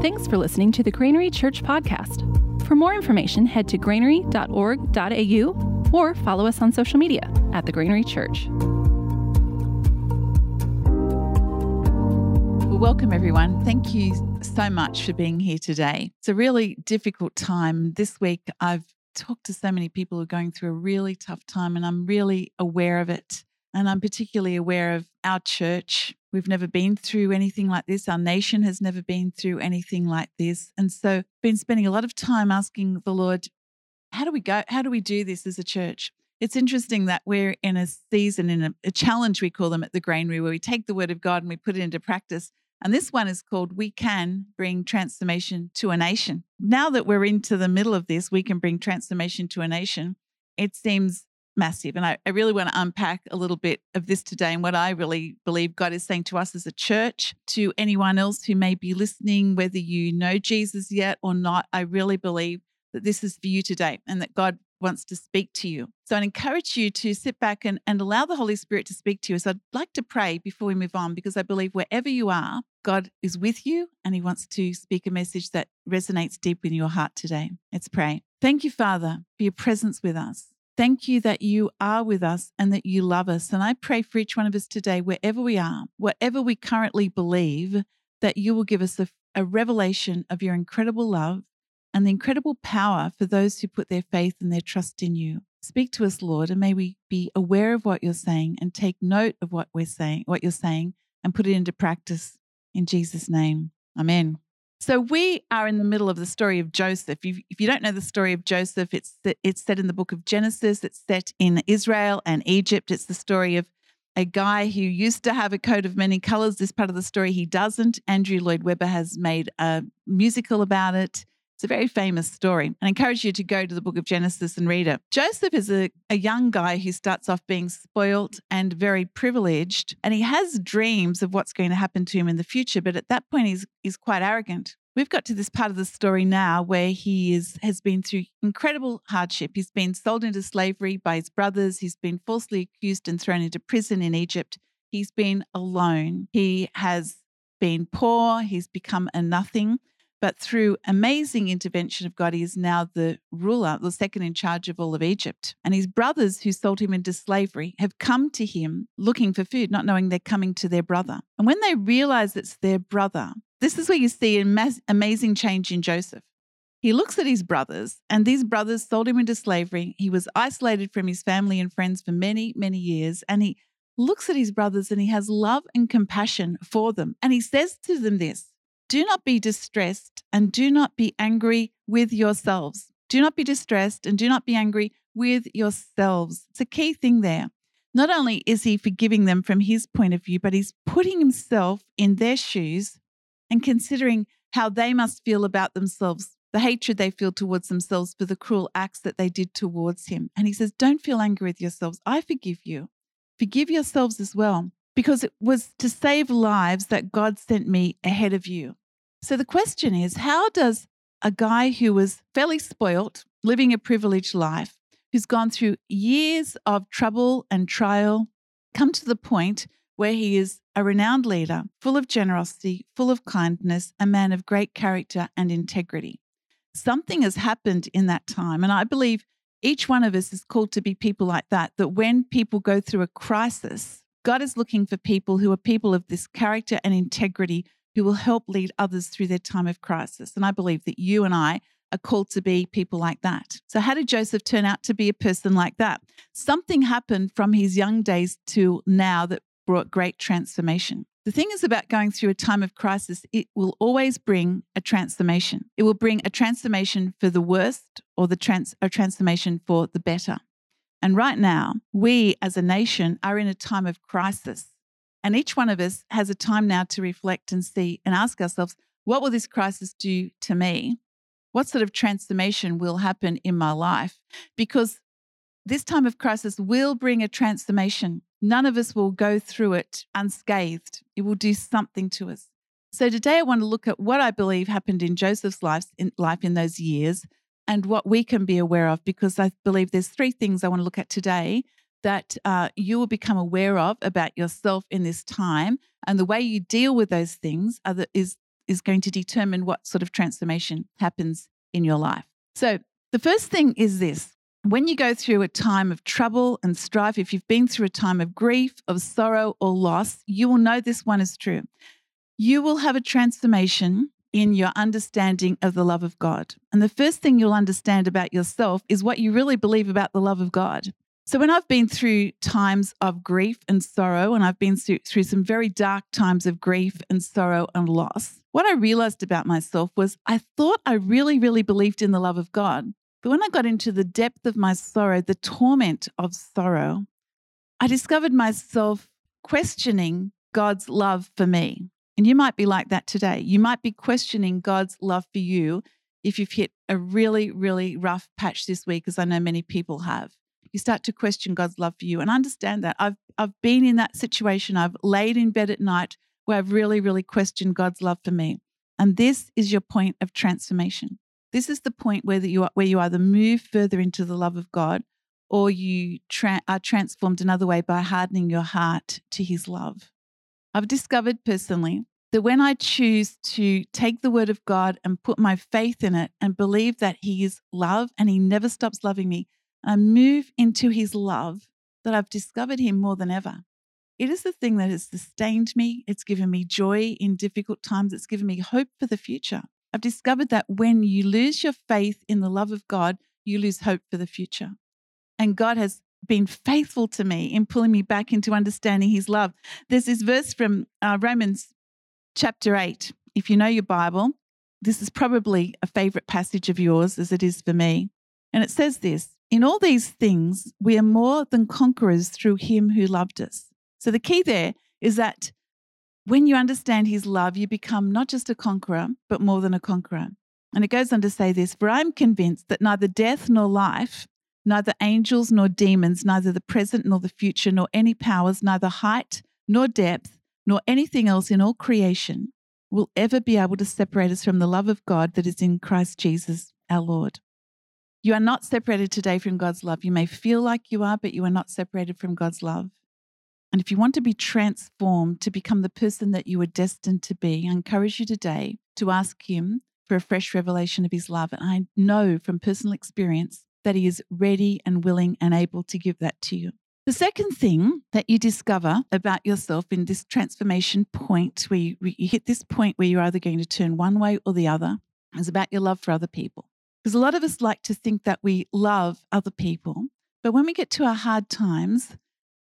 Thanks for listening to the Granary Church podcast. For more information, head to granary.org.au or follow us on social media at the Granary Church. Welcome everyone. Thank you so much for being here today. It's a really difficult time. This week, I've talked to so many people who are going through a really tough time, and I'm really aware of it. And I'm particularly aware of our church. We've never been through anything like this. Our nation has never been through anything like this. And so, been spending a lot of time asking the Lord, how do we go? How do we do this as a church? It's interesting that we're in a season, in a, a challenge, we call them at the Granary, where we take the word of God and we put it into practice. And this one is called We Can Bring Transformation to a Nation. Now that we're into the middle of this, we can bring transformation to a nation. It seems massive. And I, I, really want to unpack a little bit of this today and what I really believe God is saying to us as a church, to anyone else who may be listening, whether you know Jesus yet or not. I really believe that this is for you today and that God wants to speak to you. So I'd encourage you to sit back and, and allow the Holy Spirit to speak to you. So I'd like to pray before we move on because I believe wherever you are, God is with you and He wants to speak a message that resonates deep in your heart today. Let's pray. Thank you, Father, for your presence with us. Thank you that you are with us and that you love us. And I pray for each one of us today, wherever we are, whatever we currently believe, that you will give us a, a, revelation of your incredible love and the incredible power for those who put their faith and their trust in you. Speak to us, Lord, and may we be aware of what you're saying and take note of what we're saying, what you're saying, and put it into practice in Jesus' name. Amen. So we are in the middle of the story of Joseph. If you, don't know the story of Joseph, it's it's set in the book of Genesis. It's set in Israel and Egypt. It's the story of a guy who used to have a coat of many colors. This part of the story he doesn't. Andrew Lloyd Webber has made a musical about it. It's a very famous story. I encourage you to go to the book of Genesis and read it. Joseph is a, a young guy who starts off being spoilt and very privileged, and he has dreams of what's going to happen to him in the future. But at that point, he's, he's quite arrogant. We've got to this part of the story now where he is has been through incredible hardship. He's been sold into slavery by his brothers. He's been falsely accused and thrown into prison in Egypt. He's been alone. He has been poor. He's become a nothing. But through amazing intervention of God, he is now the ruler, the second in charge of all of Egypt. And his brothers who sold him into slavery have come to him looking for food, not knowing they're coming to their brother. And when they realize it's their brother, this is where you see an amazing change in Joseph. He looks at his brothers, and these brothers sold him into slavery. He was isolated from his family and friends for many, many years. And he looks at his brothers and he has love and compassion for them. And he says to them this do not be distressed and do not be angry with yourselves. Do not be distressed and do not be angry with yourselves. It's a key thing there. Not only is he forgiving them from his point of view, but he's putting himself in their shoes and considering how they must feel about themselves, the hatred they feel towards themselves for the cruel acts that they did towards him. And he says, Don't feel angry with yourselves. I forgive you. Forgive yourselves as well because it was to save lives that God sent me ahead of you. So the question is how does a guy who was fairly spoilt, living a privileged life, who's gone through years of trouble and trial, come to the point where he is a renowned leader, full of generosity, full of kindness, a man of great character and integrity? Something has happened in that time. And I believe each one of us is called to be people like that, that when people go through a crisis, God is looking for people who are people of this character and integrity who will help lead others through their time of crisis. And I believe that you and I are called to be people like that. So, how did Joseph turn out to be a person like that? Something happened from his young days to now that brought great transformation. The thing is about going through a time of crisis, it will always bring a transformation. It will bring a transformation for the worst or the trans- a transformation for the better. And right now, we as a nation are in a time of crisis. And each one of us has a time now to reflect and see and ask ourselves, what will this crisis do to me? What sort of transformation will happen in my life? Because this time of crisis will bring a transformation. None of us will go through it unscathed. It will do something to us. So today I want to look at what I believe happened in Joseph's life in, life in those years and what we can be aware of, because I believe there's three things I want to look at today that uh, you will become aware of about yourself in this time. And the way you deal with those things the, is is going to determine what sort of transformation happens in your life. So, the first thing is this when you go through a time of trouble and strife, if you've been through a time of grief, of sorrow, or loss, you will know this one is true. You will have a transformation in your understanding of the love of God. And the first thing you'll understand about yourself is what you really believe about the love of God. So, when I've been through times of grief and sorrow, and I've been through, some very dark times of grief and sorrow and loss, what I realized about myself was I thought I really, really believed in the love of God. But when I got into the depth of my sorrow, the torment of sorrow, I discovered myself questioning God's love for me. And you might be like that today. You might be questioning God's love for you if you've hit a really, really rough patch this week, as I know many people have. You start to question God's love for you. And understand that. I've, I've been in that situation. I've laid in bed at night where I've really, really questioned God's love for me. And this is your point of transformation. This is the point where you are, where you either move further into the love of God or you tra- are transformed another way by hardening your heart to His love. I've discovered personally that when I choose to take the word of God and put my faith in it and believe that He is love and He never stops loving me, I move into His love, that I've discovered Him more than ever. It is the thing that has sustained me. It's given me joy in difficult times. It's given me hope for the future. I've discovered that when you lose your faith in the love of God, you lose hope for the future. And God has been faithful to me in pulling me back into understanding his love. There's this verse from uh, Romans chapter 8. If you know your Bible, this is probably a favorite passage of yours, as it is for me. And it says this In all these things, we are more than conquerors through him who loved us. So the key there is that when you understand his love, you become not just a conqueror, but more than a conqueror. And it goes on to say this For I am convinced that neither death nor life, neither angels nor demons, neither the present nor the future, nor any powers, neither height nor depth, nor anything else in all creation will ever be able to separate us from the love of God that is in Christ Jesus our Lord. You are not separated today from God's love. You may feel like you are, but you are not separated from God's love. And if you want to be transformed to become the person that you were destined to be, I encourage you today to ask Him for a fresh revelation of His love. And I know from personal experience that He is ready and willing and able to give that to you. The second thing that you discover about yourself in this transformation point, where you, you, hit this point where you're either going to turn one way or the other, is about your love for other people. Because a lot of us like to think that we love other people, but when we get to our hard times,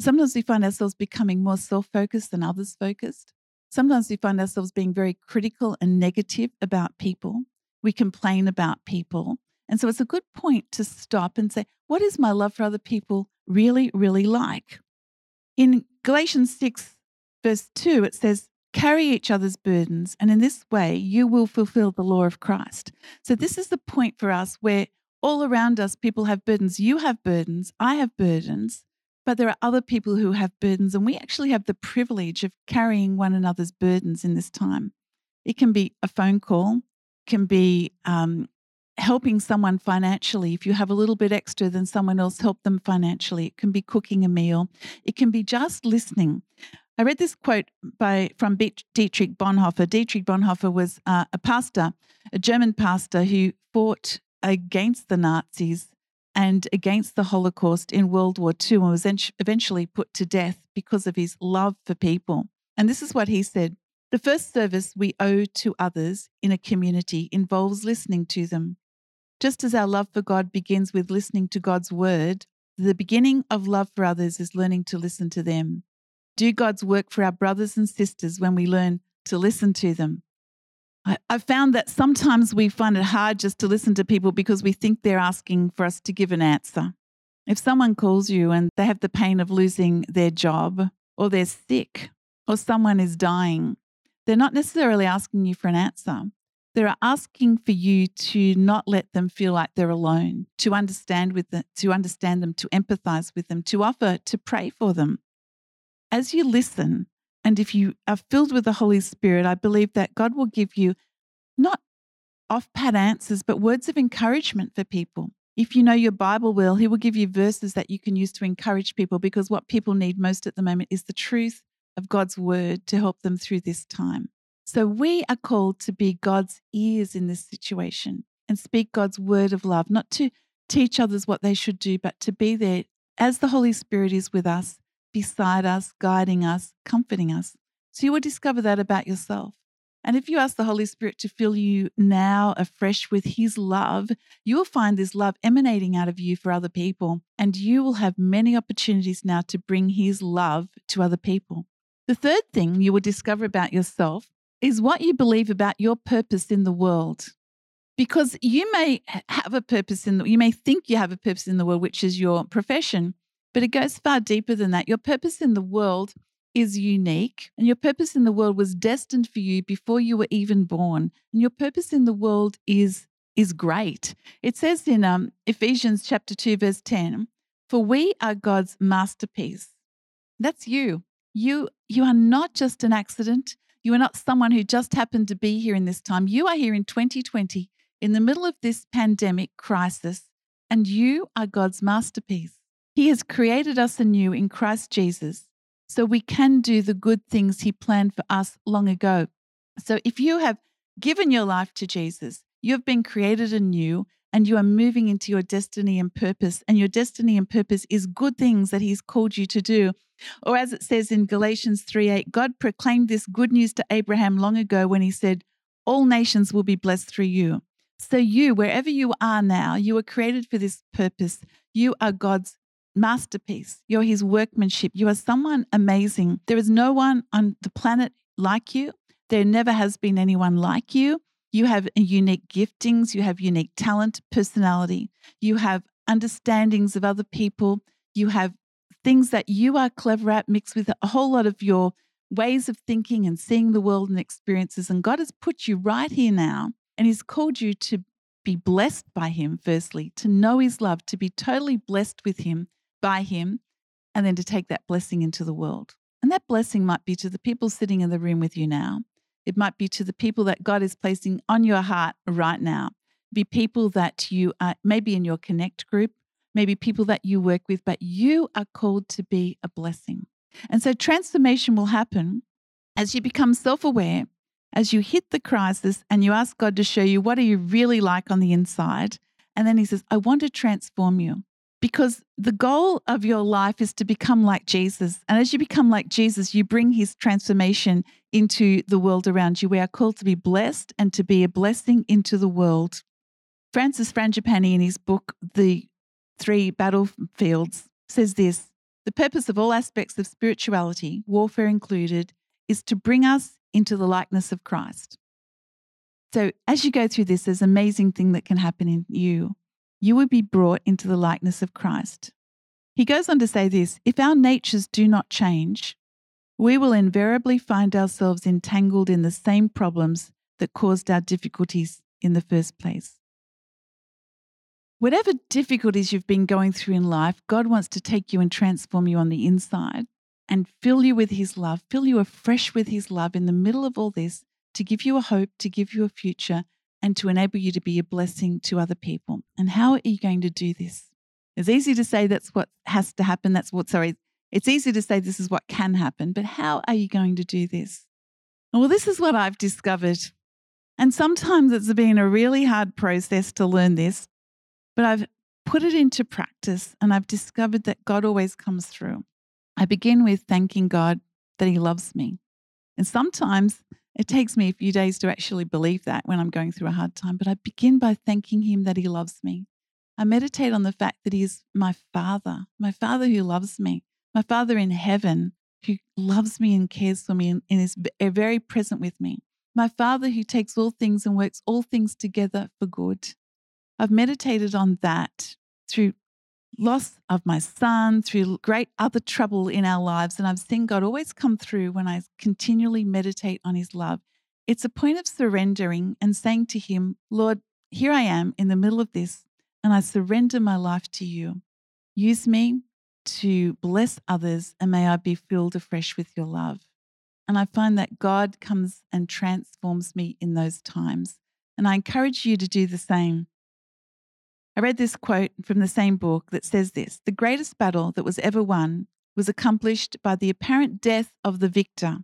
Sometimes we find ourselves becoming more self focused than others focused. Sometimes we find ourselves being very critical and negative about people. We complain about people. And so it's a good point to stop and say, what is my love for other people really, really like? In Galatians 6, verse 2, it says, Carry each other's burdens, and in this way you will fulfill the law of Christ. So, this is the point for us where all around us people have burdens. You have burdens, I have burdens, but there are other people who have burdens, and we actually have the privilege of carrying one another's burdens in this time. It can be a phone call, can be um, helping someone financially. If you have a little bit extra, then someone else help them financially. It can be cooking a meal. It can be just listening. I read this quote by from Dietrich Bonhoeffer. Dietrich Bonhoeffer was uh, a pastor, a German pastor who fought against the Nazis and against the Holocaust in World War II and was eventually put to death because of his love for people. And this is what he said The first service we owe to others in a community involves listening to them. Just as our love for God begins with listening to God's word, the beginning of love for others is learning to listen to them. Do God's work for our brothers and sisters when we learn to listen to them. I, have found that sometimes we find it hard just to listen to people because we think they're asking for us to give an answer. If someone calls you and they have the pain of losing their job, or they're sick, or someone is dying, they're not necessarily asking you for an answer. They're asking for you to not let them feel like they're alone, to understand with them, to understand them, to empathize with them, to offer to pray for them. As you listen, and if you are filled with the Holy Spirit, I believe that God will give you not off pat answers, but words of encouragement for people. If you know your Bible well, He will give you verses that you can use to encourage people because what people need most at the moment is the truth of God's word to help them through this time. So we are called to be God's ears in this situation and speak God's word of love, not to teach others what they should do, but to be there as the Holy Spirit is with us, beside us, guiding us, comforting us. So you will discover that about yourself. And if you ask the Holy Spirit to fill you now afresh with His love, you will find this love emanating out of you for other people. And you will have many opportunities now to bring His love to other people. The third thing you will discover about yourself is what you believe about your purpose in the world. Because you may have a purpose in the, you may think you have a purpose in the world, which is your profession, but it goes far deeper than that. Your purpose in the world is unique, and your purpose in the world was destined for you before you were even born. And your purpose in the world is is great. It says in um, Ephesians chapter 2 verse 10, "For we are God's masterpiece." That's you. You you are not just an accident. You are not someone who just happened to be here in this time. You are here in 2020 in the middle of this pandemic crisis, and you are God's masterpiece. He has created us anew in Christ Jesus so we can do the good things He planned for us long ago. So if you have given your life to Jesus, you have been created anew and you are moving into your destiny and purpose. And your destiny and purpose is good things that He's called you to do. Or as it says in Galatians 3 8, God proclaimed this good news to Abraham long ago when He said, All nations will be blessed through you. So, you, wherever you are now, you were created for this purpose. You are God's masterpiece. You're his workmanship. You are someone amazing. There is no one on the planet like you. There never has been anyone like you. You have unique giftings, you have unique talent, personality, you have understandings of other people, you have things that you are clever at mixed with a whole lot of your ways of thinking and seeing the world and experiences. And God has put you right here now and He's called you to be blessed by Him, firstly, to know His love, to be totally blessed with Him, by Him, and then to take that blessing into the world. And that blessing might be to the people sitting in the room with you now. It might be to the people that God is placing on your heart right now. Be people that you are maybe in your connect group, maybe people that you work with, but you are called to be a blessing. And so transformation will happen as you become self aware, as you hit the crisis and you ask God to show you what are you really like on the inside. And then He says, I want to transform you because the goal of your life is to become like Jesus. And as you become like Jesus, you bring his transformation into the world around you. We are called to be blessed and to be a blessing into the world. Francis Frangipane, in his book, The Three Battlefields, says this The purpose of all aspects of spirituality, warfare included, is to bring us into the likeness of Christ. So, as you go through this, there's an amazing thing that can happen in you you will be brought into the likeness of Christ. He goes on to say this if our natures do not change, we will invariably find ourselves entangled in the same problems that caused our difficulties in the first place. Whatever difficulties you've been going through in life, God wants to take you and transform you on the inside and fill you with His love, fill you afresh with His love in the middle of all this to give you a hope, to give you a future, and to enable you to be a blessing to other people. And how are you going to do this? It's easy to say that's what has to happen. That's what, sorry, it's easy to say this is what can happen, but how are you going to do this? Well, this is what I've discovered. And sometimes it's been a really hard process to learn this, but I've put it into practice and I've discovered that God always comes through. I begin with thanking God that He loves me. And sometimes it takes me a few days to actually believe that when I'm going through a hard time, but I begin by thanking Him that He loves me. I meditate on the fact that He is my Father, my Father who loves me, my Father in heaven who loves me and cares for me and, is very present with me, my Father who takes all things and works all things together for good. I've meditated on that through loss of my son, through great other trouble in our lives. And I've seen God always come through when I continually meditate on his love. It's a point of surrendering and saying to him, Lord, here I am in the middle of this, and I surrender my life to you. Use me to bless others, and may I be filled afresh with your love. And I find that God comes and transforms me in those times. And I encourage you to do the same. I read this quote from the same book that says this The greatest battle that was ever won was accomplished by the apparent death of the victor.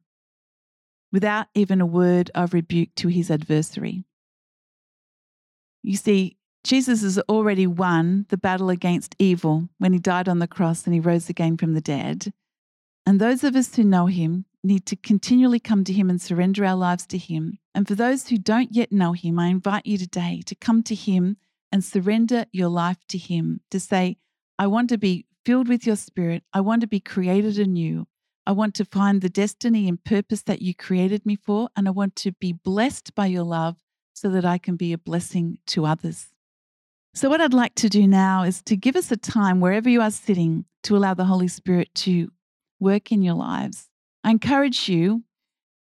without even a word of rebuke to his adversary. You see, Jesus has already won the battle against evil when he died on the cross and he rose again from the dead. And those of us who know him need to continually come to him and surrender our lives to him. And for those who don't yet know him, I invite you today to come to him and surrender your life to him, to say, I want to be filled with your spirit. I want to be created anew. I want to find the destiny and purpose that you created me for. And I want to be blessed by your love so that I can be a blessing to others. So, what I'd like to do now is to give us a time wherever you are sitting to allow the Holy Spirit to work in your lives. I encourage you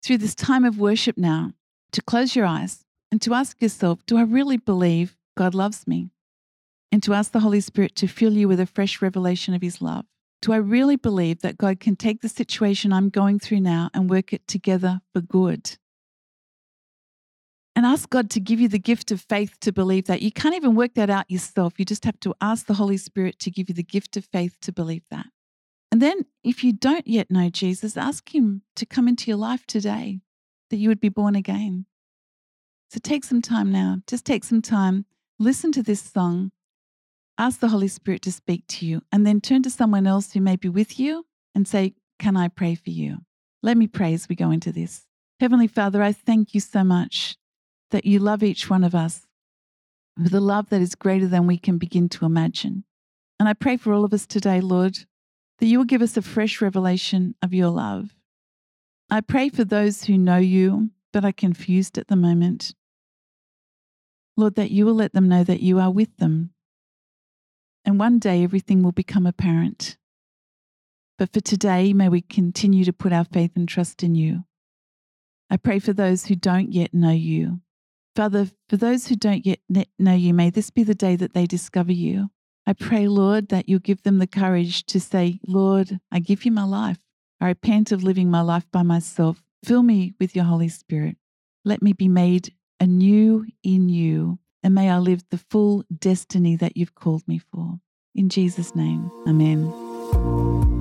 through this time of worship now to close your eyes and to ask yourself Do I really believe God loves me? And to ask the Holy Spirit to fill you with a fresh revelation of His love. Do I really believe that God can take the situation I'm going through now and work it together for good? And ask God to give you the gift of faith to believe that. You can't even work that out yourself. You just have to ask the Holy Spirit to give you the gift of faith to believe that. And then, if you don't yet know Jesus, ask Him to come into your life today, that you would be born again. So take some time now. Just take some time, listen to this song, ask the Holy Spirit to speak to you, and then turn to someone else who may be with you and say, Can I pray for you? Let me pray as we go into this. Heavenly Father, I thank you so much that you love each one of us with a love that is greater than we can begin to imagine. And I pray for all of us today, Lord, that you will give us a fresh revelation of your love. I pray for those who know you but are confused at the moment. Lord, that you will let them know that you are with them. And one day everything will become apparent. But for today, may we continue to put our faith and trust in you. I pray for those who don't yet know you Father, for those who don't yet know you, may this be the day that they discover you. I pray, Lord, that you'll give them the courage to say, Lord, I give you my life. I repent of living my life by myself. Fill me with your Holy Spirit. Let me be made anew in you, and may I live the full destiny that you've called me for. In Jesus' name, amen.